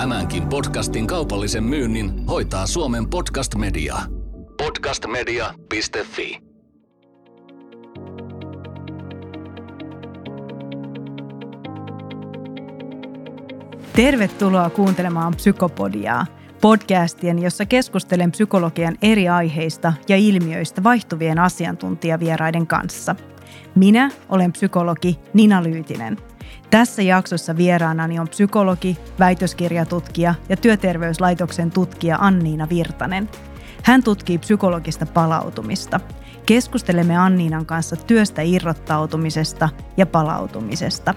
Tämänkin podcastin kaupallisen myynnin hoitaa Suomen Podcast Media. Podcastmedia.fi Tervetuloa kuuntelemaan Psykopodiaa, podcastien, jossa keskustelen psykologian eri aiheista ja ilmiöistä vaihtuvien asiantuntijavieraiden kanssa. Minä olen psykologi Nina Lyytinen – tässä jaksossa vieraanani on psykologi, väitöskirjatutkija ja työterveyslaitoksen tutkija Anniina Virtanen. Hän tutkii psykologista palautumista. Keskustelemme Anniinan kanssa työstä irrottautumisesta ja palautumisesta.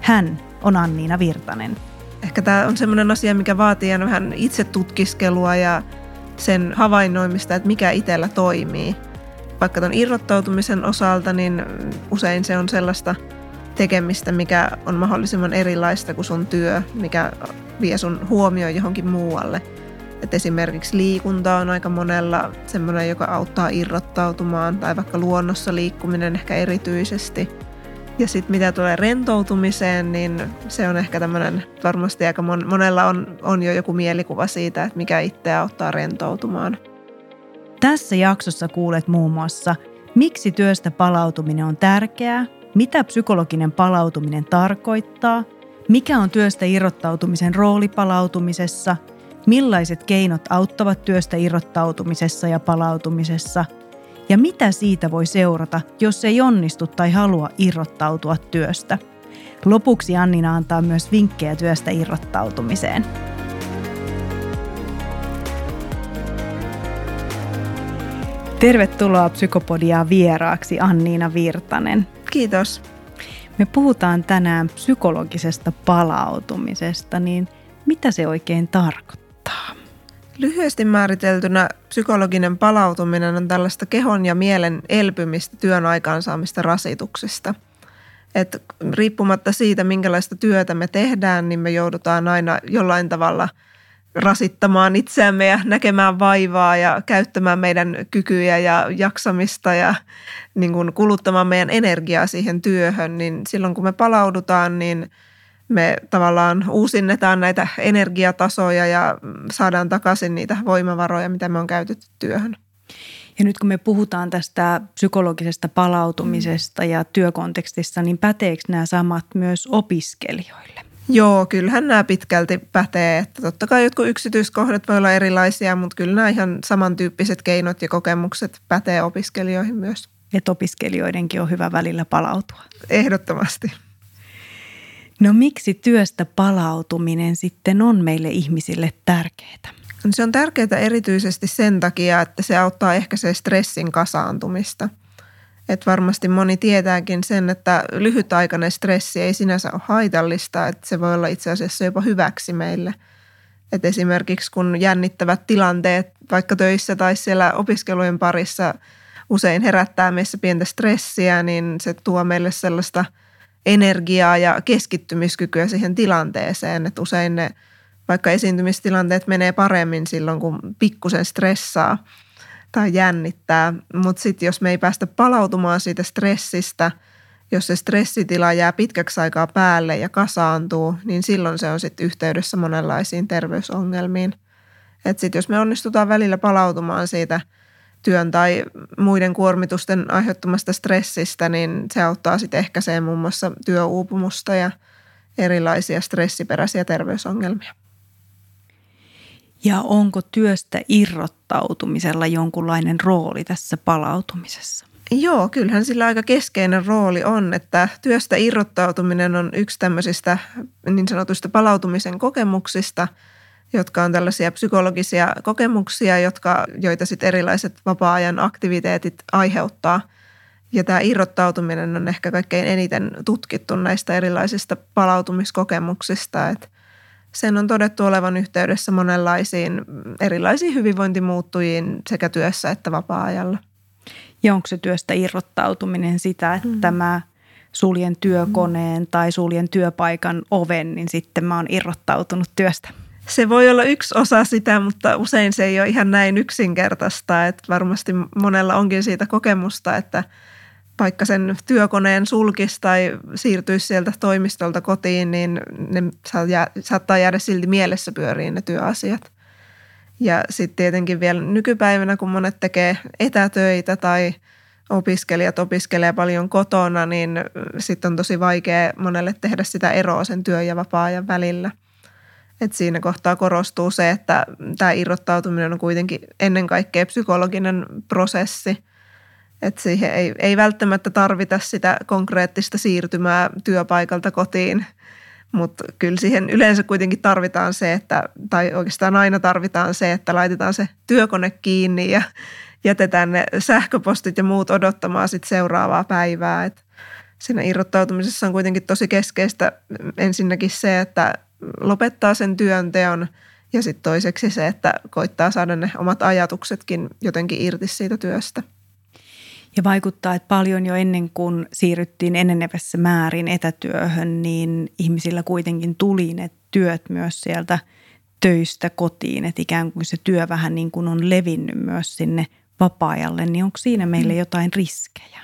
Hän on Anniina Virtanen. Ehkä tämä on sellainen asia, mikä vaatii vähän itse tutkiskelua ja sen havainnoimista, että mikä itsellä toimii. Vaikka tuon irrottautumisen osalta, niin usein se on sellaista – tekemistä, mikä on mahdollisimman erilaista kuin sun työ, mikä vie sun huomioon johonkin muualle. Et esimerkiksi liikunta on aika monella semmoinen, joka auttaa irrottautumaan, tai vaikka luonnossa liikkuminen ehkä erityisesti. Ja sitten mitä tulee rentoutumiseen, niin se on ehkä tämmöinen, varmasti aika monella on, on jo joku mielikuva siitä, että mikä itseä auttaa rentoutumaan. Tässä jaksossa kuulet muun muassa, miksi työstä palautuminen on tärkeää mitä psykologinen palautuminen tarkoittaa, mikä on työstä irrottautumisen rooli palautumisessa, millaiset keinot auttavat työstä irrottautumisessa ja palautumisessa ja mitä siitä voi seurata, jos ei onnistu tai halua irrottautua työstä. Lopuksi Annina antaa myös vinkkejä työstä irrottautumiseen. Tervetuloa Psykopodia vieraaksi Anniina Virtanen. Kiitos. Me puhutaan tänään psykologisesta palautumisesta, niin mitä se oikein tarkoittaa? Lyhyesti määriteltynä psykologinen palautuminen on tällaista kehon ja mielen elpymistä työn aikaansaamista rasituksista. Et riippumatta siitä, minkälaista työtä me tehdään, niin me joudutaan aina jollain tavalla – rasittamaan itseämme ja näkemään vaivaa ja käyttämään meidän kykyjä ja jaksamista ja niin kuin kuluttamaan meidän energiaa siihen työhön, niin silloin kun me palaudutaan, niin me tavallaan uusinnetaan näitä energiatasoja ja saadaan takaisin niitä voimavaroja, mitä me on käytetty työhön. Ja nyt kun me puhutaan tästä psykologisesta palautumisesta ja työkontekstissa, niin päteekö nämä samat myös opiskelijoille? Joo, kyllähän nämä pitkälti pätee. Että totta kai jotkut yksityiskohdat voi olla erilaisia, mutta kyllä nämä ihan samantyyppiset keinot ja kokemukset pätee opiskelijoihin myös. Että opiskelijoidenkin on hyvä välillä palautua. Ehdottomasti. No miksi työstä palautuminen sitten on meille ihmisille tärkeää? Se on tärkeää erityisesti sen takia, että se auttaa ehkä se stressin kasaantumista – et varmasti moni tietääkin sen, että lyhytaikainen stressi ei sinänsä ole haitallista, että se voi olla itse asiassa jopa hyväksi meille. Et esimerkiksi kun jännittävät tilanteet vaikka töissä tai siellä opiskelujen parissa usein herättää meissä pientä stressiä, niin se tuo meille sellaista energiaa ja keskittymiskykyä siihen tilanteeseen. Että usein ne vaikka esiintymistilanteet menee paremmin silloin, kun pikkusen stressaa – tai jännittää. Mutta sitten jos me ei päästä palautumaan siitä stressistä, jos se stressitila jää pitkäksi aikaa päälle ja kasaantuu, niin silloin se on sitten yhteydessä monenlaisiin terveysongelmiin. Että sitten jos me onnistutaan välillä palautumaan siitä työn tai muiden kuormitusten aiheuttamasta stressistä, niin se auttaa sitten ehkäisee muun muassa työuupumusta ja erilaisia stressiperäisiä terveysongelmia. Ja onko työstä irrottautumisella jonkunlainen rooli tässä palautumisessa? Joo, kyllähän sillä aika keskeinen rooli on, että työstä irrottautuminen on yksi tämmöisistä niin sanotuista palautumisen kokemuksista, jotka on tällaisia psykologisia kokemuksia, jotka, joita sitten erilaiset vapaa-ajan aktiviteetit aiheuttaa. Ja tämä irrottautuminen on ehkä kaikkein eniten tutkittu näistä erilaisista palautumiskokemuksista, että sen on todettu olevan yhteydessä monenlaisiin erilaisiin hyvinvointimuuttujiin sekä työssä että vapaa-ajalla. Ja onko se työstä irrottautuminen sitä, että mm. mä suljen työkoneen mm. tai suljen työpaikan oven, niin sitten mä oon irrottautunut työstä? Se voi olla yksi osa sitä, mutta usein se ei ole ihan näin yksinkertaista. Että varmasti monella onkin siitä kokemusta, että vaikka sen työkoneen sulkisi tai siirtyisi sieltä toimistolta kotiin, niin ne saattaa jäädä silti mielessä pyöriin ne työasiat. Ja sitten tietenkin vielä nykypäivänä, kun monet tekee etätöitä tai opiskelijat opiskelee paljon kotona, niin sitten on tosi vaikea monelle tehdä sitä eroa sen työ- ja vapaa-ajan välillä. Et siinä kohtaa korostuu se, että tämä irrottautuminen on kuitenkin ennen kaikkea psykologinen prosessi – että siihen ei, ei välttämättä tarvita sitä konkreettista siirtymää työpaikalta kotiin, mutta kyllä siihen yleensä kuitenkin tarvitaan se, että, tai oikeastaan aina tarvitaan se, että laitetaan se työkone kiinni ja jätetään ne sähköpostit ja muut odottamaan sit seuraavaa päivää. Et siinä irrottautumisessa on kuitenkin tosi keskeistä ensinnäkin se, että lopettaa sen työnteon ja sitten toiseksi se, että koittaa saada ne omat ajatuksetkin jotenkin irti siitä työstä. Ja vaikuttaa, että paljon jo ennen kuin siirryttiin enenevässä määrin etätyöhön, niin ihmisillä kuitenkin tuli ne työt myös sieltä töistä kotiin. Että ikään kuin se työ vähän niin kuin on levinnyt myös sinne vapaa-ajalle, niin onko siinä meille mm. jotain riskejä?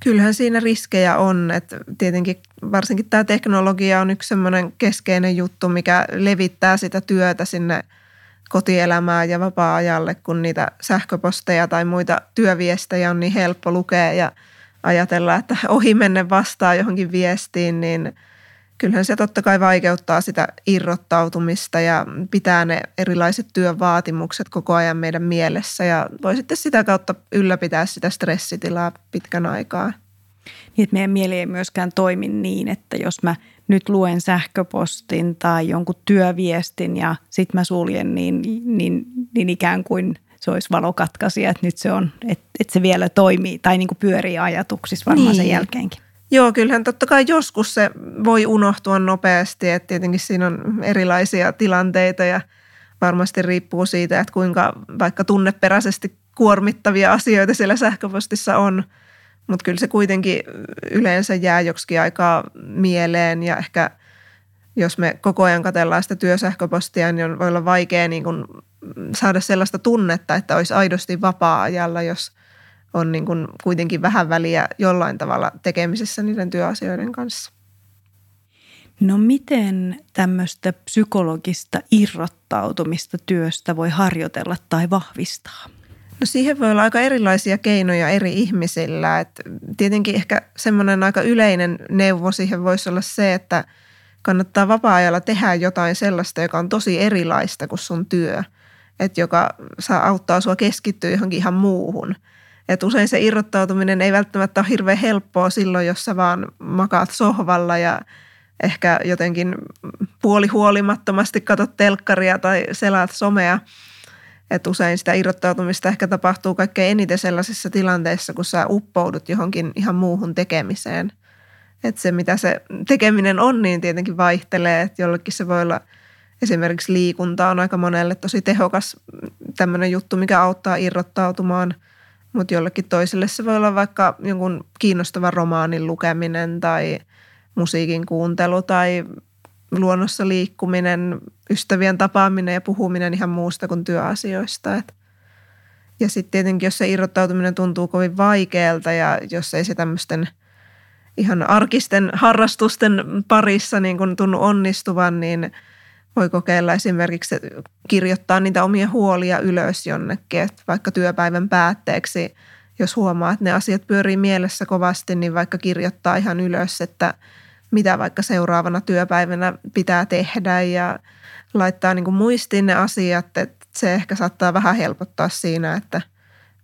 Kyllähän siinä riskejä on, että tietenkin varsinkin tämä teknologia on yksi semmoinen keskeinen juttu, mikä levittää sitä työtä sinne – kotielämää ja vapaa-ajalle, kun niitä sähköposteja tai muita työviestejä on niin helppo lukea ja ajatella, että ohi menne vastaa johonkin viestiin, niin kyllähän se totta kai vaikeuttaa sitä irrottautumista ja pitää ne erilaiset työvaatimukset koko ajan meidän mielessä ja voi sitten sitä kautta ylläpitää sitä stressitilaa pitkän aikaa. Niin, että meidän mieli ei myöskään toimi niin, että jos mä nyt luen sähköpostin tai jonkun työviestin ja sitten mä suljen, niin, niin, niin ikään kuin se olisi valokatkaisija, että nyt se on, että, että se vielä toimii tai niin kuin pyörii ajatuksissa varmaan niin. sen jälkeenkin. Joo, kyllähän totta kai joskus se voi unohtua nopeasti, että tietenkin siinä on erilaisia tilanteita ja varmasti riippuu siitä, että kuinka vaikka tunneperäisesti kuormittavia asioita siellä sähköpostissa on – mutta kyllä se kuitenkin yleensä jää joksikin aikaa mieleen ja ehkä jos me koko ajan katellaan sitä työsähköpostia, niin voi olla vaikea niin kuin saada sellaista tunnetta, että olisi aidosti vapaa-ajalla, jos on niin kuin kuitenkin vähän väliä jollain tavalla tekemisessä niiden työasioiden kanssa. No miten tämmöistä psykologista irrottautumista työstä voi harjoitella tai vahvistaa? No siihen voi olla aika erilaisia keinoja eri ihmisillä. Et tietenkin ehkä semmoinen aika yleinen neuvo siihen voisi olla se, että kannattaa vapaa-ajalla tehdä jotain sellaista, joka on tosi erilaista kuin sun työ. Että joka saa auttaa sua keskittyä johonkin ihan muuhun. Et usein se irrottautuminen ei välttämättä ole hirveän helppoa silloin, jos sä vaan makaat sohvalla ja ehkä jotenkin puolihuolimattomasti katot telkkaria tai selaat somea – että usein sitä irrottautumista ehkä tapahtuu kaikkein eniten sellaisissa tilanteissa, kun sä uppoudut johonkin ihan muuhun tekemiseen. Että se, mitä se tekeminen on, niin tietenkin vaihtelee. Että jollekin se voi olla esimerkiksi liikunta on aika monelle tosi tehokas tämmöinen juttu, mikä auttaa irrottautumaan. Mutta jollekin toiselle se voi olla vaikka jonkun kiinnostavan romaanin lukeminen tai musiikin kuuntelu tai luonnossa liikkuminen, ystävien tapaaminen ja puhuminen ihan muusta kuin työasioista. Et. Ja sitten tietenkin, jos se irrottautuminen tuntuu kovin vaikealta ja jos ei se tämmöisten ihan arkisten harrastusten parissa niin kun tunnu onnistuvan, niin voi kokeilla esimerkiksi kirjoittaa niitä omia huolia ylös jonnekin, että vaikka työpäivän päätteeksi, jos huomaa, että ne asiat pyörii mielessä kovasti, niin vaikka kirjoittaa ihan ylös, että – mitä vaikka seuraavana työpäivänä pitää tehdä ja laittaa niin kuin muistiin ne asiat, että se ehkä saattaa vähän helpottaa siinä, että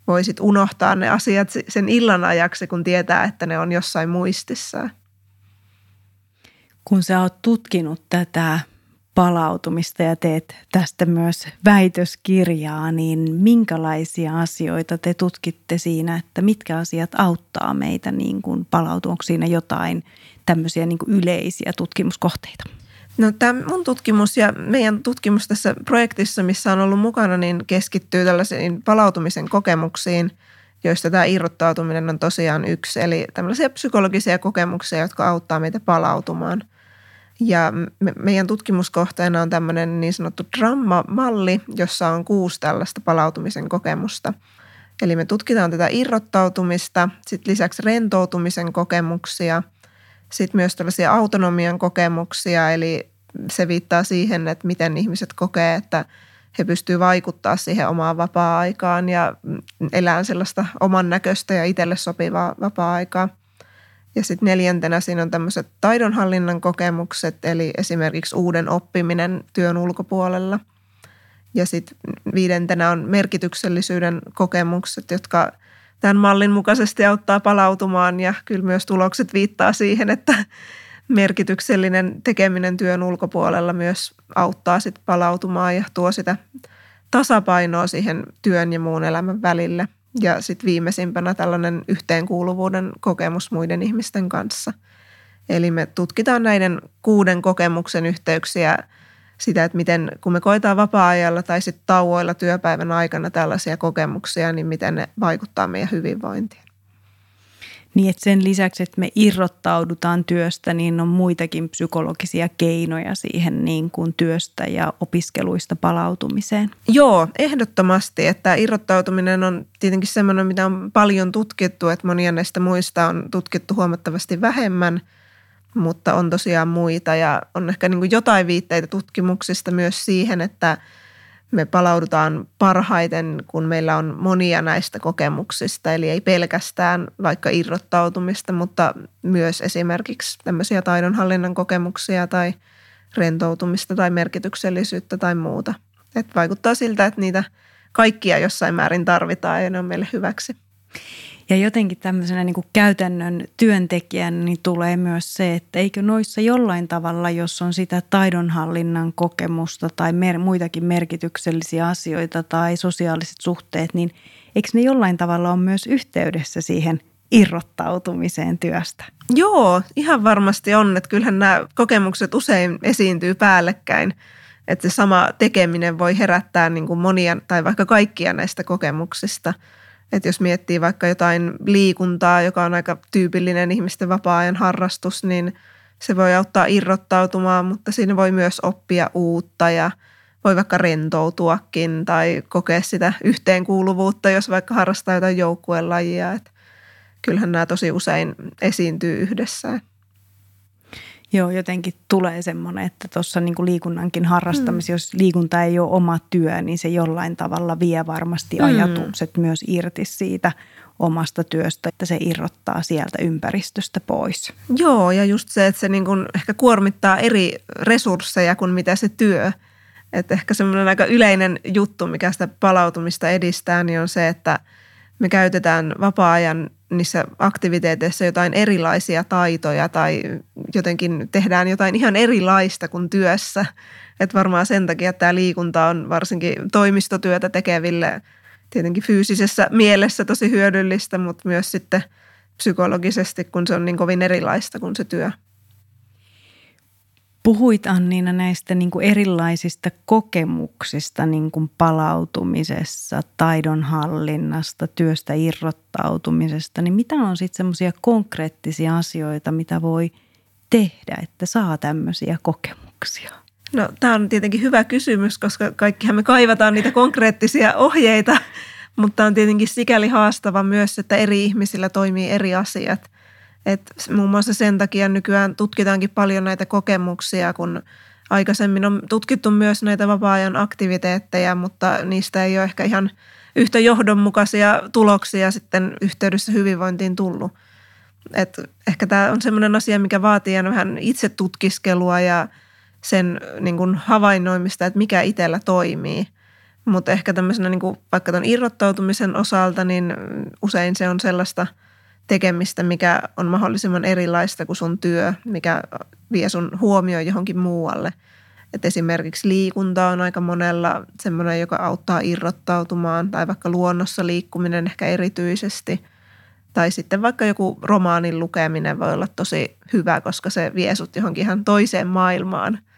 voisit unohtaa ne asiat sen illan ajaksi, kun tietää, että ne on jossain muistissa. Kun sä oot tutkinut tätä palautumista ja teet tästä myös väitöskirjaa, niin minkälaisia asioita te tutkitte siinä, että mitkä asiat auttaa meitä niin kuin palautua? Onko siinä jotain tämmöisiä niin yleisiä tutkimuskohteita? No tämä mun tutkimus ja meidän tutkimus tässä projektissa, missä on ollut mukana, niin keskittyy tällaisiin palautumisen kokemuksiin, joista tämä irrottautuminen on tosiaan yksi. Eli tämmöisiä psykologisia kokemuksia, jotka auttaa meitä palautumaan. Ja me, meidän tutkimuskohteena on tämmöinen niin sanottu dramma-malli, jossa on kuusi tällaista palautumisen kokemusta. Eli me tutkitaan tätä irrottautumista, sitten lisäksi rentoutumisen kokemuksia, sitten myös tällaisia autonomian kokemuksia, eli se viittaa siihen, että miten ihmiset kokee, että he pystyvät vaikuttaa siihen omaan vapaa-aikaan ja elää sellaista oman näköistä ja itselle sopivaa vapaa-aikaa. Ja sitten neljäntenä siinä on tämmöiset taidonhallinnan kokemukset, eli esimerkiksi uuden oppiminen työn ulkopuolella. Ja sitten viidentenä on merkityksellisyyden kokemukset, jotka tämän mallin mukaisesti auttaa palautumaan ja kyllä myös tulokset viittaa siihen, että merkityksellinen tekeminen työn ulkopuolella myös auttaa sit palautumaan ja tuo sitä tasapainoa siihen työn ja muun elämän välille. Ja sitten viimeisimpänä tällainen yhteenkuuluvuuden kokemus muiden ihmisten kanssa. Eli me tutkitaan näiden kuuden kokemuksen yhteyksiä sitä, että miten kun me koetaan vapaa-ajalla tai sitten tauoilla työpäivän aikana tällaisia kokemuksia, niin miten ne vaikuttaa meidän hyvinvointiin. Niin, että sen lisäksi, että me irrottaudutaan työstä, niin on muitakin psykologisia keinoja siihen niin kuin työstä ja opiskeluista palautumiseen. Joo, ehdottomasti. Että irrottautuminen on tietenkin semmoinen, mitä on paljon tutkittu, että monia näistä muista on tutkittu huomattavasti vähemmän, mutta on tosiaan muita. Ja on ehkä niin kuin jotain viitteitä tutkimuksista myös siihen, että – me palaudutaan parhaiten, kun meillä on monia näistä kokemuksista, eli ei pelkästään vaikka irrottautumista, mutta myös esimerkiksi tämmöisiä taidonhallinnan kokemuksia tai rentoutumista tai merkityksellisyyttä tai muuta. Et vaikuttaa siltä, että niitä kaikkia jossain määrin tarvitaan ja ne on meille hyväksi. Ja jotenkin tämmöisenä niin kuin käytännön työntekijän niin tulee myös se, että eikö noissa jollain tavalla, jos on sitä taidonhallinnan kokemusta tai mer- muitakin merkityksellisiä asioita tai sosiaaliset suhteet, niin eikö ne jollain tavalla ole myös yhteydessä siihen irrottautumiseen työstä? Joo, ihan varmasti on. Että kyllähän nämä kokemukset usein esiintyy päällekkäin. Että se sama tekeminen voi herättää niin kuin monia tai vaikka kaikkia näistä kokemuksista – että jos miettii vaikka jotain liikuntaa, joka on aika tyypillinen ihmisten vapaa-ajan harrastus, niin se voi auttaa irrottautumaan, mutta siinä voi myös oppia uutta ja voi vaikka rentoutuakin tai kokea sitä yhteenkuuluvuutta, jos vaikka harrastaa jotain joukkuelajia. Että kyllähän nämä tosi usein esiintyy yhdessä. Joo, jotenkin tulee semmoinen, että tuossa niin liikunnankin harrastamisessa, mm. jos liikunta ei ole oma työ, niin se jollain tavalla vie varmasti mm. ajatukset myös irti siitä omasta työstä, että se irrottaa sieltä ympäristöstä pois. Joo, ja just se, että se niin kuin ehkä kuormittaa eri resursseja kuin mitä se työ. Että ehkä semmoinen aika yleinen juttu, mikä sitä palautumista edistää, niin on se, että me käytetään vapaa-ajan niissä aktiviteeteissa jotain erilaisia taitoja tai jotenkin tehdään jotain ihan erilaista kuin työssä. Että varmaan sen takia tämä liikunta on varsinkin toimistotyötä tekeville tietenkin fyysisessä mielessä tosi hyödyllistä, mutta myös sitten psykologisesti, kun se on niin kovin erilaista kuin se työ. Puhuit Anniina näistä niin kuin erilaisista kokemuksista niin kuin palautumisessa, taidonhallinnasta, työstä irrottautumisesta. Niin mitä on sitten semmoisia konkreettisia asioita, mitä voi tehdä, että saa tämmöisiä kokemuksia? No tämä on tietenkin hyvä kysymys, koska kaikkihan me kaivataan niitä konkreettisia ohjeita, mutta on tietenkin sikäli haastava myös, että eri ihmisillä toimii eri asiat – et muun muassa sen takia nykyään tutkitaankin paljon näitä kokemuksia, kun aikaisemmin on tutkittu myös näitä vapaa-ajan aktiviteetteja, mutta niistä ei ole ehkä ihan yhtä johdonmukaisia tuloksia sitten yhteydessä hyvinvointiin tullut. Et ehkä tämä on sellainen asia, mikä vaatii vähän itse tutkiskelua ja sen niin kuin havainnoimista, että mikä itsellä toimii. Mutta ehkä tämmöisenä niin kuin vaikka tuon irrottautumisen osalta, niin usein se on sellaista – tekemistä, mikä on mahdollisimman erilaista kuin sun työ, mikä vie sun huomioon johonkin muualle. Et esimerkiksi liikunta on aika monella semmoinen, joka auttaa irrottautumaan tai vaikka luonnossa liikkuminen ehkä erityisesti. Tai sitten vaikka joku romaanin lukeminen voi olla tosi hyvä, koska se vie sut johonkin ihan toiseen maailmaan –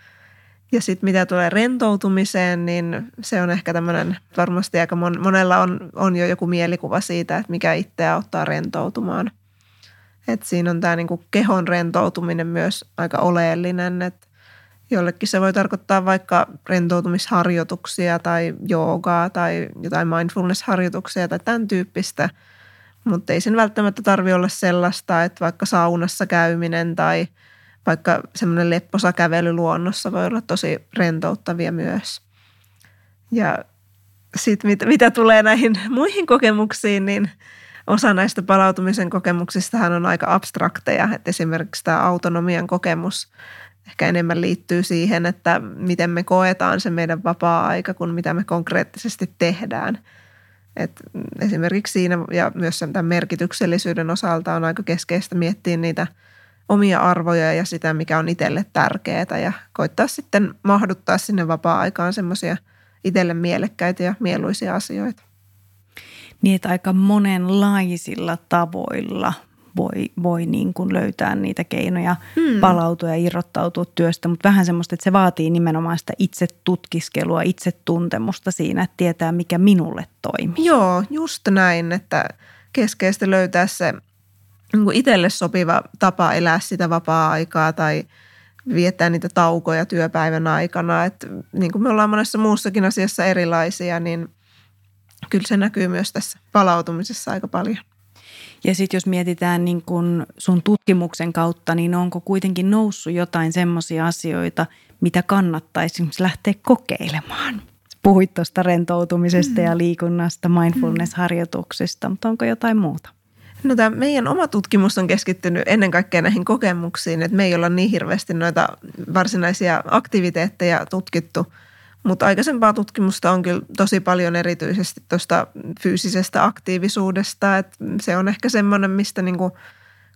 ja sitten mitä tulee rentoutumiseen, niin se on ehkä tämmöinen, varmasti aika mon, monella on, on jo joku mielikuva siitä, että mikä itseä auttaa rentoutumaan. Et siinä on tämä niinku kehon rentoutuminen myös aika oleellinen, että Jollekin se voi tarkoittaa vaikka rentoutumisharjoituksia tai joogaa tai jotain mindfulness-harjoituksia tai tämän tyyppistä. Mutta ei sen välttämättä tarvi olla sellaista, että vaikka saunassa käyminen tai vaikka semmoinen lepposa kävely luonnossa voi olla tosi rentouttavia myös. Ja sitten mitä, mitä tulee näihin muihin kokemuksiin, niin osa näistä palautumisen kokemuksistahan on aika abstrakteja. Että esimerkiksi tämä autonomian kokemus ehkä enemmän liittyy siihen, että miten me koetaan se meidän vapaa-aika kuin mitä me konkreettisesti tehdään. Et esimerkiksi siinä ja myös tämän merkityksellisyyden osalta on aika keskeistä miettiä niitä omia arvoja ja sitä, mikä on itselle tärkeää ja koittaa sitten mahduttaa sinne vapaa-aikaan semmoisia – itselle mielekkäitä ja mieluisia asioita. Niin, että aika monenlaisilla tavoilla voi, voi niin kuin löytää niitä keinoja hmm. palautua ja irrottautua työstä, mutta vähän semmoista, että se vaatii nimenomaan sitä itse tutkiskelua, itse tuntemusta siinä, että tietää mikä minulle toimii. Joo, just näin, että keskeistä löytää se niin kuin itselle sopiva tapa elää sitä vapaa-aikaa tai – viettää niitä taukoja työpäivän aikana. Että niin kuin me ollaan monessa muussakin asiassa erilaisia, niin kyllä se näkyy myös tässä palautumisessa aika paljon. Ja sitten jos mietitään niin kun sun tutkimuksen kautta, niin onko kuitenkin noussut jotain semmoisia asioita, mitä kannattaisi lähteä kokeilemaan? Puhuit tuosta rentoutumisesta mm. ja liikunnasta, mindfulness-harjoituksista, mutta onko jotain muuta? No tämä meidän oma tutkimus on keskittynyt ennen kaikkea näihin kokemuksiin, että me ei olla niin hirveästi noita varsinaisia aktiviteetteja tutkittu, mutta aikaisempaa tutkimusta on kyllä tosi paljon erityisesti tuosta fyysisestä aktiivisuudesta, että se on ehkä semmoinen, mistä niin kuin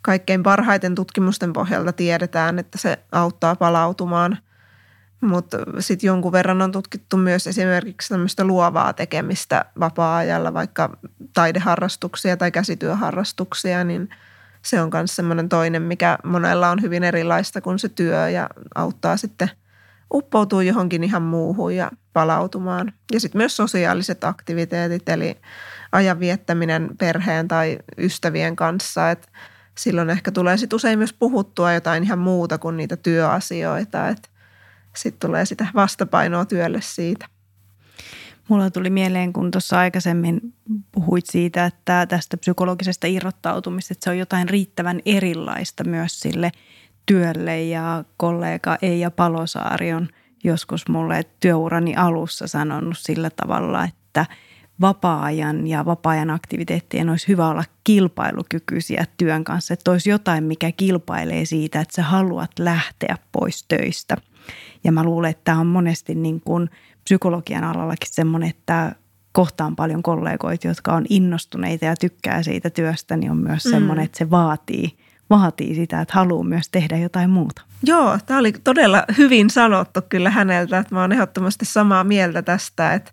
kaikkein parhaiten tutkimusten pohjalta tiedetään, että se auttaa palautumaan – mutta sitten jonkun verran on tutkittu myös esimerkiksi tämmöistä luovaa tekemistä vapaa-ajalla, vaikka taideharrastuksia tai käsityöharrastuksia, niin se on myös semmoinen toinen, mikä monella on hyvin erilaista kuin se työ ja auttaa sitten uppoutuu johonkin ihan muuhun ja palautumaan. Ja sitten myös sosiaaliset aktiviteetit, eli ajan viettäminen perheen tai ystävien kanssa, että silloin ehkä tulee sitten usein myös puhuttua jotain ihan muuta kuin niitä työasioita, että sitten tulee sitä vastapainoa työlle siitä. Mulla tuli mieleen, kun tuossa aikaisemmin puhuit siitä, että tästä psykologisesta irrottautumista, että se on jotain riittävän erilaista myös sille työlle. Ja kollega Eija Palosaari on joskus mulle työurani alussa sanonut sillä tavalla, että vapaa-ajan ja vapaa-ajan aktiviteettien olisi hyvä olla kilpailukykyisiä työn kanssa, että olisi jotain, mikä kilpailee siitä, että sä haluat lähteä pois töistä – ja mä luulen, että tämä on monesti niin kuin psykologian alallakin semmoinen, että kohtaan paljon kollegoita, jotka on innostuneita ja tykkää siitä työstä, niin on myös mm. semmoinen, että se vaatii, vaatii sitä, että haluaa myös tehdä jotain muuta. Joo, tämä oli todella hyvin sanottu kyllä häneltä, että mä oon ehdottomasti samaa mieltä tästä, että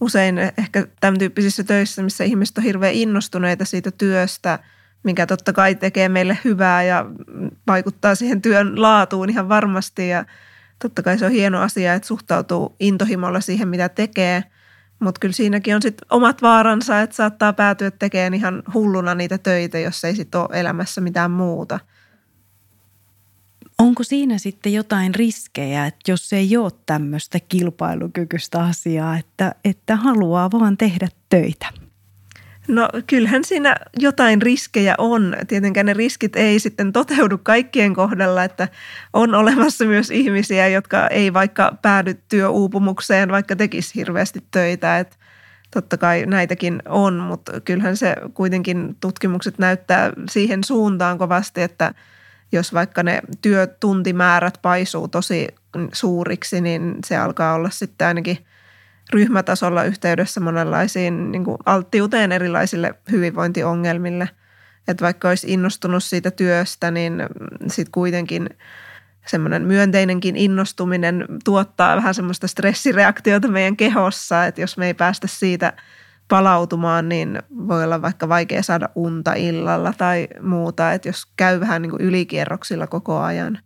usein ehkä tämän tyyppisissä töissä, missä ihmiset on hirveän innostuneita siitä työstä, mikä totta kai tekee meille hyvää ja vaikuttaa siihen työn laatuun ihan varmasti ja – totta kai se on hieno asia, että suhtautuu intohimolla siihen, mitä tekee, mutta kyllä siinäkin on sitten omat vaaransa, että saattaa päätyä tekemään ihan hulluna niitä töitä, jos ei sitten ole elämässä mitään muuta. Onko siinä sitten jotain riskejä, että jos ei ole tämmöistä kilpailukykyistä asiaa, että, että haluaa vaan tehdä töitä? No kyllähän siinä jotain riskejä on. Tietenkään ne riskit ei sitten toteudu kaikkien kohdalla, että on olemassa myös ihmisiä, jotka ei vaikka päädy työuupumukseen, vaikka tekisi hirveästi töitä. Että totta kai näitäkin on, mutta kyllähän se kuitenkin tutkimukset näyttää siihen suuntaan kovasti, että jos vaikka ne työtuntimäärät paisuu tosi suuriksi, niin se alkaa olla sitten ainakin – ryhmätasolla yhteydessä monenlaisiin niin kuin alttiuteen erilaisille hyvinvointiongelmille. Että vaikka olisi innostunut siitä työstä, niin sitten kuitenkin semmoinen myönteinenkin innostuminen tuottaa vähän semmoista stressireaktiota meidän kehossa, että jos me ei päästä siitä palautumaan, niin voi olla vaikka vaikea saada unta illalla tai muuta, että jos käy vähän niin kuin ylikierroksilla koko ajan.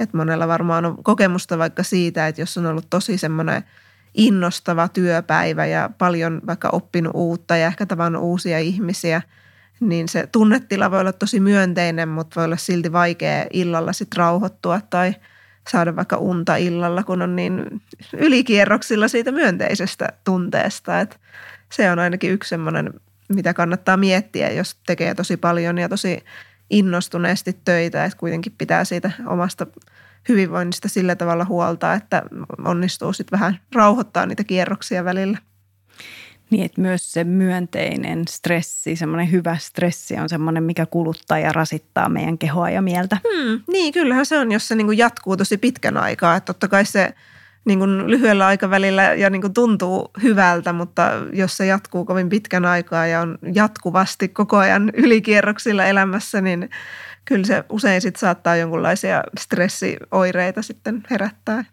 Että monella varmaan on kokemusta vaikka siitä, että jos on ollut tosi semmoinen – innostava työpäivä ja paljon vaikka oppinut uutta ja ehkä tavannut uusia ihmisiä, niin se tunnetila voi olla tosi myönteinen, mutta voi olla silti vaikea illalla sitten rauhoittua tai saada vaikka unta illalla, kun on niin ylikierroksilla siitä myönteisestä tunteesta. Et se on ainakin yksi semmoinen, mitä kannattaa miettiä, jos tekee tosi paljon ja tosi innostuneesti töitä, että kuitenkin pitää siitä omasta hyvinvoinnista sillä tavalla huolta, että onnistuu sitten vähän rauhoittaa niitä kierroksia välillä. Niin, että myös se myönteinen stressi, semmoinen hyvä stressi on semmoinen, mikä kuluttaa ja rasittaa meidän kehoa ja mieltä. Hmm, niin, kyllähän se on, jos se niin kuin jatkuu tosi pitkän aikaa. Että totta kai se niin kuin lyhyellä aikavälillä ja niin kuin tuntuu hyvältä, mutta jos se jatkuu kovin pitkän aikaa ja on jatkuvasti koko ajan ylikierroksilla elämässä, niin kyllä se usein sit saattaa jonkunlaisia stressioireita sitten herättää.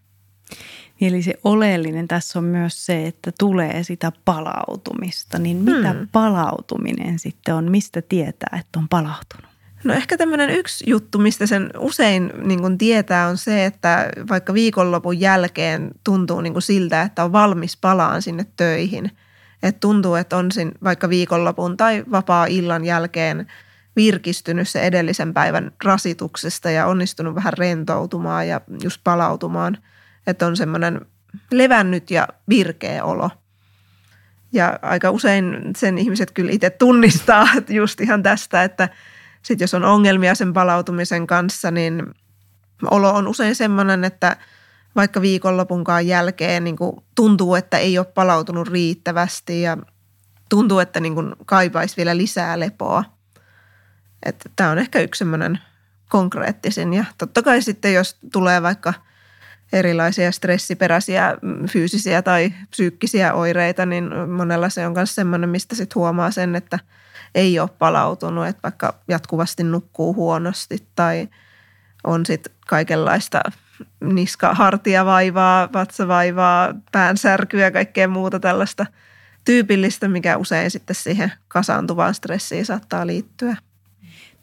Eli se oleellinen tässä on myös se, että tulee sitä palautumista. Niin mitä hmm. palautuminen sitten on? Mistä tietää, että on palautunut? No ehkä tämmöinen yksi juttu, mistä sen usein niin kuin tietää on se, että vaikka viikonlopun jälkeen tuntuu niin kuin siltä, että on valmis palaan sinne töihin. Että tuntuu, että on siinä vaikka viikonlopun tai vapaa-illan jälkeen virkistynyt se edellisen päivän rasituksesta ja onnistunut vähän rentoutumaan ja just palautumaan – että on semmoinen levännyt ja virkeä olo. Ja aika usein sen ihmiset kyllä itse tunnistaa just ihan tästä, että sit jos on ongelmia sen palautumisen kanssa, niin olo on usein semmoinen, että vaikka viikonlopunkaan jälkeen niin kuin tuntuu, että ei ole palautunut riittävästi ja tuntuu, että niin kuin kaipaisi vielä lisää lepoa. Tämä on ehkä yksi semmoinen konkreettisin. Ja totta kai sitten jos tulee vaikka – erilaisia stressiperäisiä mm, fyysisiä tai psyykkisiä oireita, niin monella se on myös semmoinen, mistä sitten huomaa sen, että ei ole palautunut, että vaikka jatkuvasti nukkuu huonosti tai on sitten kaikenlaista niska, hartia vaivaa, vatsavaivaa, päänsärkyä ja kaikkea muuta tällaista tyypillistä, mikä usein sitten siihen kasaantuvaan stressiin saattaa liittyä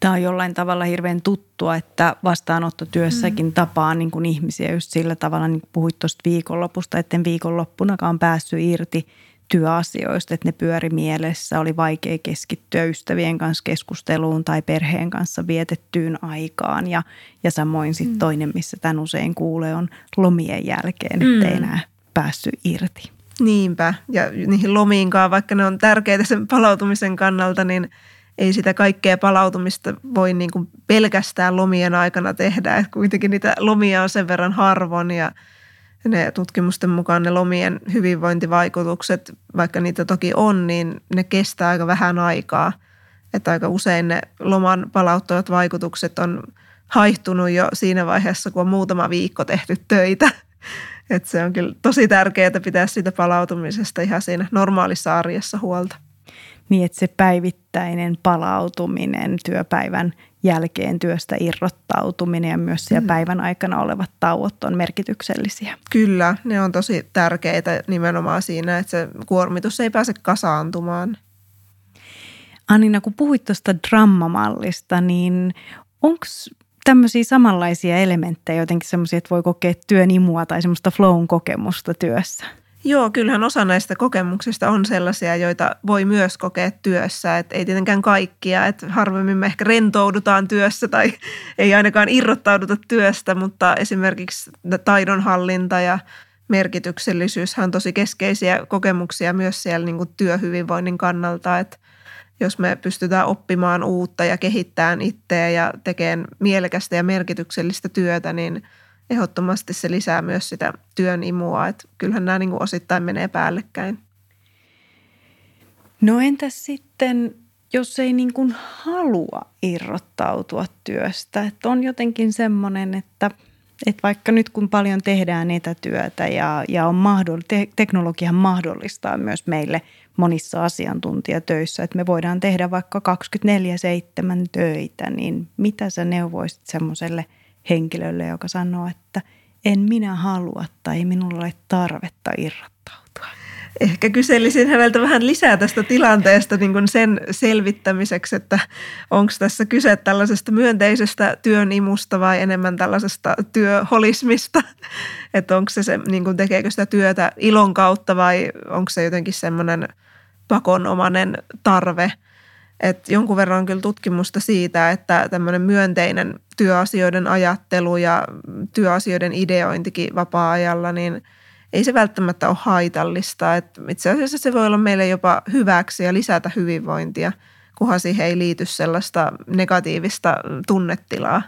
tämä on jollain tavalla hirveän tuttua, että vastaanottotyössäkin mm. tapaa niin kuin ihmisiä just sillä tavalla, niin kuin puhuit tuosta viikonlopusta, että en viikonloppunakaan päässyt irti työasioista, että ne pyöri mielessä, oli vaikea keskittyä ystävien kanssa keskusteluun tai perheen kanssa vietettyyn aikaan ja, ja samoin sitten mm. toinen, missä tämän usein kuulee, on lomien jälkeen, mm. ettei enää päässyt irti. Niinpä, ja niihin lomiinkaan, vaikka ne on tärkeitä sen palautumisen kannalta, niin – ei sitä kaikkea palautumista voi niin kuin pelkästään lomien aikana tehdä. Että kuitenkin niitä lomia on sen verran harvoin ja ne tutkimusten mukaan ne lomien hyvinvointivaikutukset, vaikka niitä toki on, niin ne kestää aika vähän aikaa. Että aika usein ne loman palauttavat vaikutukset on haihtunut jo siinä vaiheessa, kun on muutama viikko tehty töitä. Että se on kyllä tosi tärkeää pitää siitä palautumisesta ihan siinä normaalissa arjessa huolta niin että se päivittäinen palautuminen, työpäivän jälkeen työstä irrottautuminen ja myös siellä mm. päivän aikana olevat tauot on merkityksellisiä. Kyllä, ne on tosi tärkeitä nimenomaan siinä, että se kuormitus ei pääse kasaantumaan. Annina, kun puhuit tuosta drammamallista, niin onko tämmöisiä samanlaisia elementtejä jotenkin semmoisia, että voi kokea työn imua tai semmoista flown kokemusta työssä? Joo, kyllähän osa näistä kokemuksista on sellaisia, joita voi myös kokea työssä. Että ei tietenkään kaikkia, että harvemmin me ehkä rentoudutaan työssä tai ei ainakaan irrottauduta työstä, mutta esimerkiksi taidonhallinta ja merkityksellisyys on tosi keskeisiä kokemuksia myös siellä niin kuin työhyvinvoinnin kannalta, että jos me pystytään oppimaan uutta ja kehittämään itseä ja tekemään mielekästä ja merkityksellistä työtä, niin – ehdottomasti se lisää myös sitä työn imua, että kyllähän nämä niin kuin osittain menee päällekkäin. No entäs sitten, jos ei niin kuin halua irrottautua työstä, että on jotenkin semmoinen, että, että vaikka nyt kun paljon tehdään etätyötä ja, ja on mahdoll, te, teknologiahan mahdollistaa myös meille monissa asiantuntijatöissä, että me voidaan tehdä vaikka 24-7 töitä, niin mitä sä neuvoisit semmoiselle – henkilölle, joka sanoo, että en minä halua tai minulla ole tarvetta irrottautua. Ehkä kyselisin häneltä vähän lisää tästä tilanteesta niin kuin sen selvittämiseksi, että onko tässä kyse tällaisesta myönteisestä työnimusta vai enemmän tällaisesta työholismista. Että onko se, se niin kuin tekeekö sitä työtä ilon kautta vai onko se jotenkin semmoinen pakonomainen tarve – Et jonkun verran on kyllä tutkimusta siitä, että tämmöinen myönteinen työasioiden ajattelu ja työasioiden ideointikin vapaa-ajalla, niin ei se välttämättä ole haitallista. Et itse asiassa se voi olla meille jopa hyväksi ja lisätä hyvinvointia, kunhan siihen ei liity sellaista negatiivista tunnetilaa.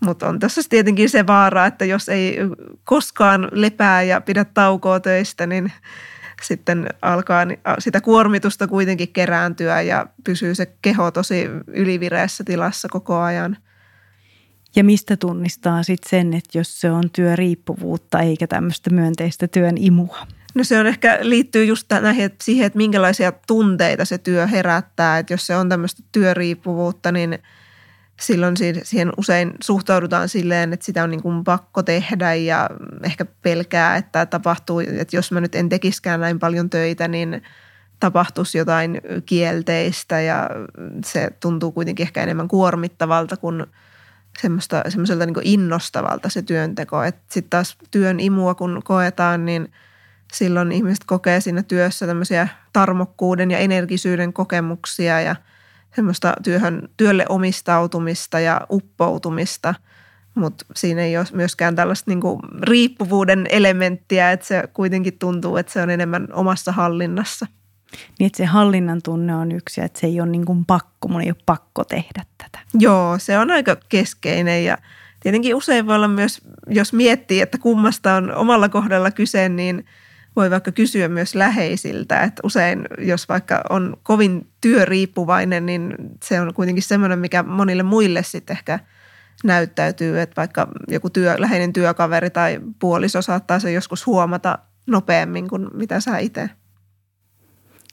Mutta on tässä tietenkin se vaara, että jos ei koskaan lepää ja pidä taukoa töistä, niin sitten alkaa sitä kuormitusta kuitenkin kerääntyä ja pysyy se keho tosi ylivireessä tilassa koko ajan. Ja mistä tunnistaa sitten sen, että jos se on työriippuvuutta eikä tämmöistä myönteistä työn imua? No se on ehkä liittyy just näihin, että siihen, että minkälaisia tunteita se työ herättää. Että jos se on tämmöistä työriippuvuutta, niin – silloin siihen usein suhtaudutaan silleen, että sitä on niin kuin pakko tehdä ja ehkä pelkää, että tapahtuu, että jos mä nyt en tekiskään näin paljon töitä, niin tapahtuisi jotain kielteistä ja se tuntuu kuitenkin ehkä enemmän kuormittavalta kuin semmoista, semmoiselta niin innostavalta se työnteko. Sitten taas työn imua kun koetaan, niin silloin ihmiset kokee siinä työssä tämmöisiä tarmokkuuden ja energisyyden kokemuksia ja – semmoista työhön, työlle omistautumista ja uppoutumista, mutta siinä ei ole myöskään tällaista niin kuin riippuvuuden elementtiä, että se kuitenkin tuntuu, että se on enemmän omassa hallinnassa. Niin, että se hallinnan tunne on yksi että se ei ole niin kuin pakko, mun ei ole pakko tehdä tätä. Joo, se on aika keskeinen ja tietenkin usein voi olla myös, jos miettii, että kummasta on omalla kohdalla kyse, niin – voi vaikka kysyä myös läheisiltä, että usein jos vaikka on kovin työriippuvainen, niin se on kuitenkin semmoinen, mikä monille muille sitten ehkä näyttäytyy, että vaikka joku työ, läheinen työkaveri tai puoliso saattaa se joskus huomata nopeammin kuin mitä sä itse.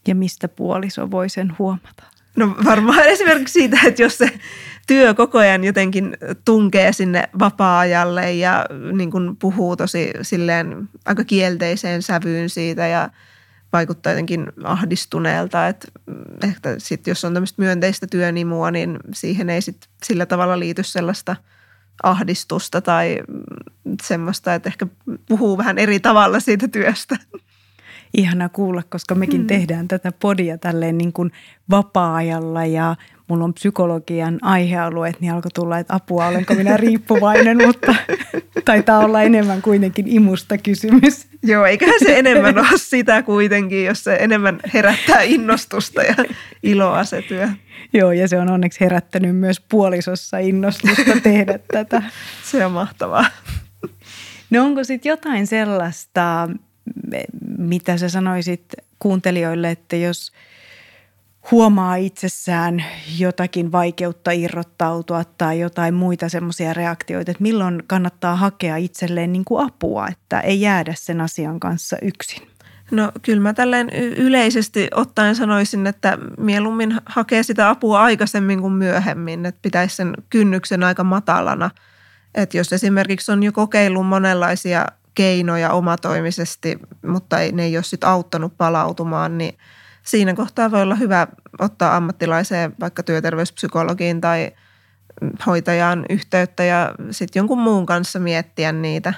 Ja mistä puoliso voi sen huomata? No varmaan esimerkiksi siitä, että jos se työ koko ajan jotenkin tunkee sinne vapaa-ajalle ja niin kuin puhuu tosi silleen aika kielteiseen sävyyn siitä ja vaikuttaa jotenkin ahdistuneelta, että ehkä sit jos on tämmöistä myönteistä työnimua, niin siihen ei sit sillä tavalla liity sellaista ahdistusta tai semmoista, että ehkä puhuu vähän eri tavalla siitä työstä ihana kuulla, koska mekin mm. tehdään tätä podia tälleen niin kuin vapaa-ajalla ja mulla on psykologian aihealueet, niin alkoi tulla, että apua, olenko minä riippuvainen, mutta taitaa olla enemmän kuitenkin imusta kysymys. Joo, eiköhän se enemmän ole sitä kuitenkin, jos se enemmän herättää innostusta ja iloa se työ. Joo, ja se on onneksi herättänyt myös puolisossa innostusta tehdä tätä. Se on mahtavaa. No onko sitten jotain sellaista, mitä sä sanoisit kuuntelijoille, että jos huomaa itsessään jotakin vaikeutta irrottautua tai jotain muita semmoisia reaktioita, että milloin kannattaa hakea itselleen niin kuin apua, että ei jäädä sen asian kanssa yksin? No kyllä mä tälleen yleisesti ottaen sanoisin, että mieluummin hakee sitä apua aikaisemmin kuin myöhemmin, että pitäisi sen kynnyksen aika matalana. Että jos esimerkiksi on jo kokeillut monenlaisia keinoja omatoimisesti, mutta ei, ne ei ole sitten auttanut palautumaan, niin siinä kohtaa voi olla hyvä ottaa ammattilaiseen vaikka työterveyspsykologiin tai hoitajaan yhteyttä ja sitten jonkun muun kanssa miettiä niitä.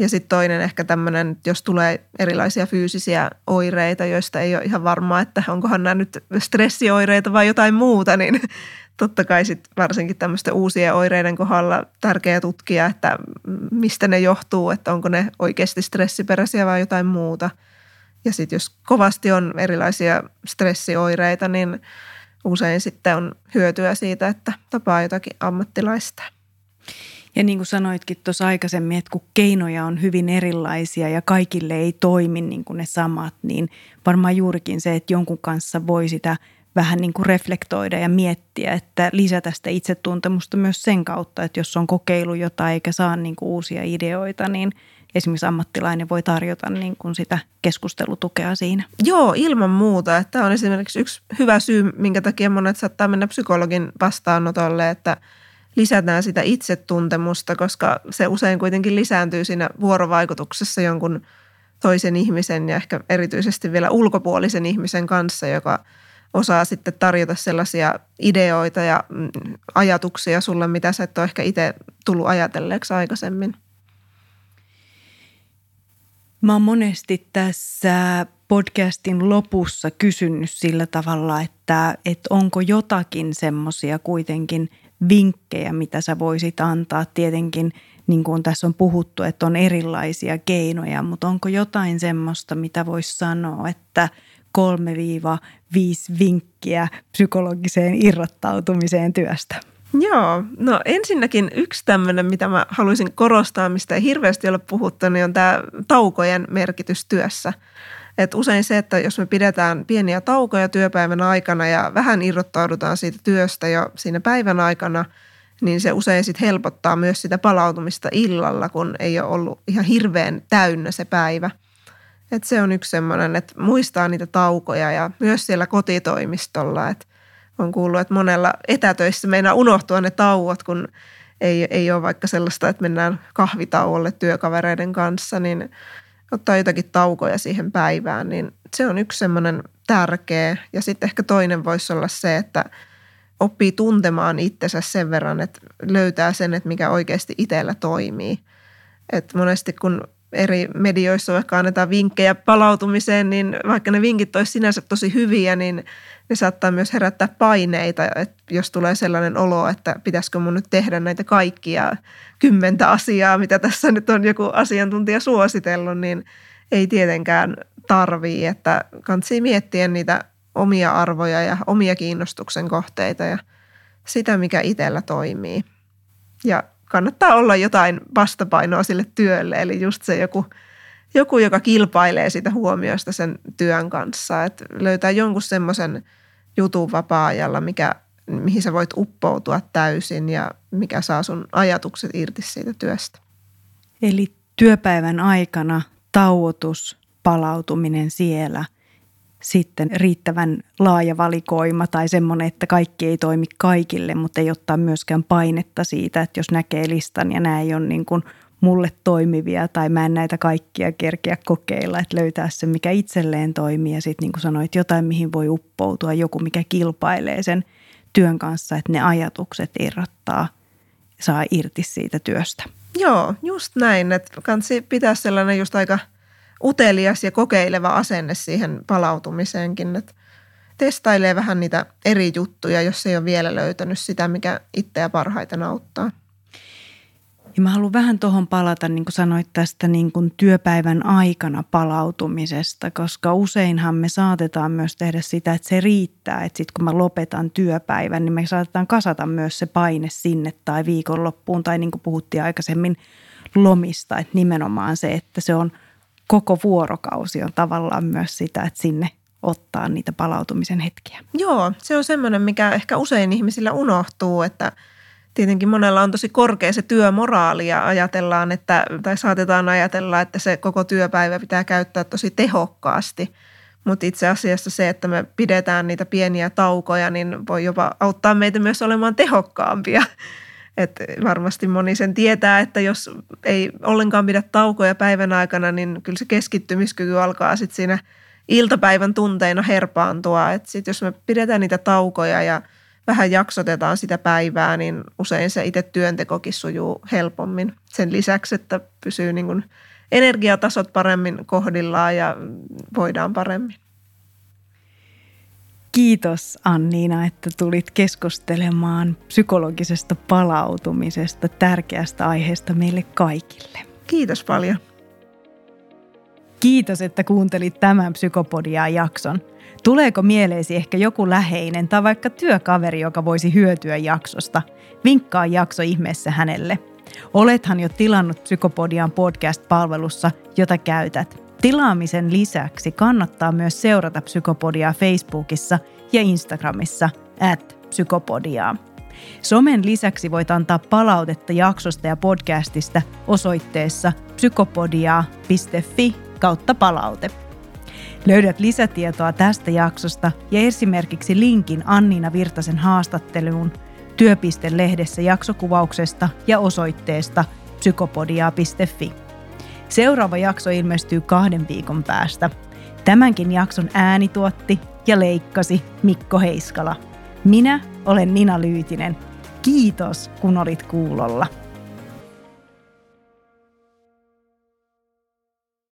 Ja sitten toinen ehkä tämmöinen, jos tulee erilaisia fyysisiä oireita, joista ei ole ihan varmaa, että onkohan nämä nyt stressioireita vai jotain muuta, niin totta kai sit varsinkin tämmöisten uusien oireiden kohdalla tärkeää tutkia, että mistä ne johtuu, että onko ne oikeasti stressiperäisiä vai jotain muuta. Ja sitten jos kovasti on erilaisia stressioireita, niin usein sitten on hyötyä siitä, että tapaa jotakin ammattilaista. Ja niin kuin sanoitkin tuossa aikaisemmin, että kun keinoja on hyvin erilaisia ja kaikille ei toimi niin kuin ne samat, niin varmaan juurikin se, että jonkun kanssa voi sitä – vähän niin kuin reflektoida ja miettiä, että lisätä sitä itsetuntemusta myös sen kautta, että jos on kokeilu jotain eikä saa niin kuin uusia ideoita, niin esimerkiksi ammattilainen voi tarjota niin kuin sitä keskustelutukea siinä. Joo, ilman muuta. Tämä on esimerkiksi yksi hyvä syy, minkä takia monet saattaa mennä psykologin vastaanotolle, että lisätään sitä itsetuntemusta, koska se usein kuitenkin lisääntyy siinä vuorovaikutuksessa jonkun toisen ihmisen ja ehkä erityisesti vielä ulkopuolisen ihmisen kanssa, joka – osaa sitten tarjota sellaisia ideoita ja mm, ajatuksia sulle, mitä sä et ole ehkä itse tullut ajatelleeksi aikaisemmin. Mä oon monesti tässä podcastin lopussa kysynyt sillä tavalla, että, että onko jotakin semmoisia kuitenkin vinkkejä, mitä sä voisit antaa. Tietenkin niin kuin tässä on puhuttu, että on erilaisia keinoja, mutta onko jotain semmoista, mitä voisi sanoa, että 3-5 vinkkiä psykologiseen irrottautumiseen työstä? Joo, no ensinnäkin yksi tämmöinen, mitä mä haluaisin korostaa, mistä ei hirveästi ole puhuttu, niin on tämä taukojen merkitys työssä. Et usein se, että jos me pidetään pieniä taukoja työpäivän aikana ja vähän irrottaudutaan siitä työstä jo siinä päivän aikana, niin se usein sitten helpottaa myös sitä palautumista illalla, kun ei ole ollut ihan hirveän täynnä se päivä. Et se on yksi semmoinen, että muistaa niitä taukoja ja myös siellä kotitoimistolla, että on kuullut, että monella etätöissä meinaa unohtua ne tauot, kun ei, ei ole vaikka sellaista, että mennään kahvitauolle työkavereiden kanssa, niin ottaa jotakin taukoja siihen päivään, niin se on yksi semmoinen tärkeä. Ja sitten ehkä toinen voisi olla se, että oppii tuntemaan itsensä sen verran, että löytää sen, että mikä oikeasti itsellä toimii. Et monesti kun eri medioissa vaikka annetaan vinkkejä palautumiseen, niin vaikka ne vinkit olisi sinänsä tosi hyviä, niin ne saattaa myös herättää paineita, että jos tulee sellainen olo, että pitäisikö mun nyt tehdä näitä kaikkia kymmentä asiaa, mitä tässä nyt on joku asiantuntija suositellut, niin ei tietenkään tarvii, että kansi miettiä niitä omia arvoja ja omia kiinnostuksen kohteita ja sitä, mikä itsellä toimii. Ja kannattaa olla jotain vastapainoa sille työlle, eli just se joku, joku joka kilpailee sitä huomiosta sen työn kanssa, että löytää jonkun semmoisen jutun vapaa-ajalla, mikä, mihin sä voit uppoutua täysin ja mikä saa sun ajatukset irti siitä työstä. Eli työpäivän aikana tauotus, palautuminen siellä – sitten riittävän laaja valikoima tai semmoinen, että kaikki ei toimi kaikille, mutta ei ottaa myöskään painetta siitä, että jos näkee listan ja nämä ei ole niin kuin mulle toimivia tai mä en näitä kaikkia kerkeä kokeilla, että löytää se, mikä itselleen toimii ja sitten niin kuin sanoit, jotain, mihin voi uppoutua, joku, mikä kilpailee sen työn kanssa, että ne ajatukset irrottaa, saa irti siitä työstä. Joo, just näin, että kansi pitää sellainen just aika – utelias ja kokeileva asenne siihen palautumiseenkin, että testailee vähän niitä eri juttuja, jos ei ole vielä löytänyt sitä, mikä itseä parhaiten auttaa. Ja mä haluan vähän tuohon palata, niin kuin sanoit tästä niin kuin työpäivän aikana palautumisesta, koska useinhan me saatetaan myös tehdä sitä, että se riittää, että sitten kun mä lopetan työpäivän, niin me saatetaan kasata myös se paine sinne tai viikonloppuun tai niin kuin puhuttiin aikaisemmin lomista, että nimenomaan se, että se on – koko vuorokausi on tavallaan myös sitä, että sinne ottaa niitä palautumisen hetkiä. Joo, se on semmoinen, mikä ehkä usein ihmisillä unohtuu, että tietenkin monella on tosi korkea se työmoraali ja ajatellaan, että, tai saatetaan ajatella, että se koko työpäivä pitää käyttää tosi tehokkaasti. Mutta itse asiassa se, että me pidetään niitä pieniä taukoja, niin voi jopa auttaa meitä myös olemaan tehokkaampia. Et varmasti moni sen tietää, että jos ei ollenkaan pidä taukoja päivän aikana, niin kyllä se keskittymiskyky alkaa sitten siinä iltapäivän tunteina herpaantua. Et sit jos me pidetään niitä taukoja ja vähän jaksotetaan sitä päivää, niin usein se itse työntekokin sujuu helpommin. Sen lisäksi, että pysyy niin kuin energiatasot paremmin kohdillaan ja voidaan paremmin. Kiitos Anniina, että tulit keskustelemaan psykologisesta palautumisesta, tärkeästä aiheesta meille kaikille. Kiitos paljon. Kiitos, että kuuntelit tämän Psykopodia-jakson. Tuleeko mieleesi ehkä joku läheinen tai vaikka työkaveri, joka voisi hyötyä jaksosta? Vinkkaa jakso ihmeessä hänelle. Olethan jo tilannut Psykopodian podcast-palvelussa, jota käytät – Tilaamisen lisäksi kannattaa myös seurata Psykopodia Facebookissa ja Instagramissa at psykopodia. Somen lisäksi voit antaa palautetta jaksosta ja podcastista osoitteessa psykopodia.fi kautta palaute. Löydät lisätietoa tästä jaksosta ja esimerkiksi linkin Anniina Virtasen haastatteluun Työpiste-lehdessä jaksokuvauksesta ja osoitteesta psykopodia.fi. Seuraava jakso ilmestyy kahden viikon päästä. Tämänkin jakson ääni tuotti ja leikkasi Mikko Heiskala. Minä olen Nina Lyytinen. Kiitos, kun olit kuulolla.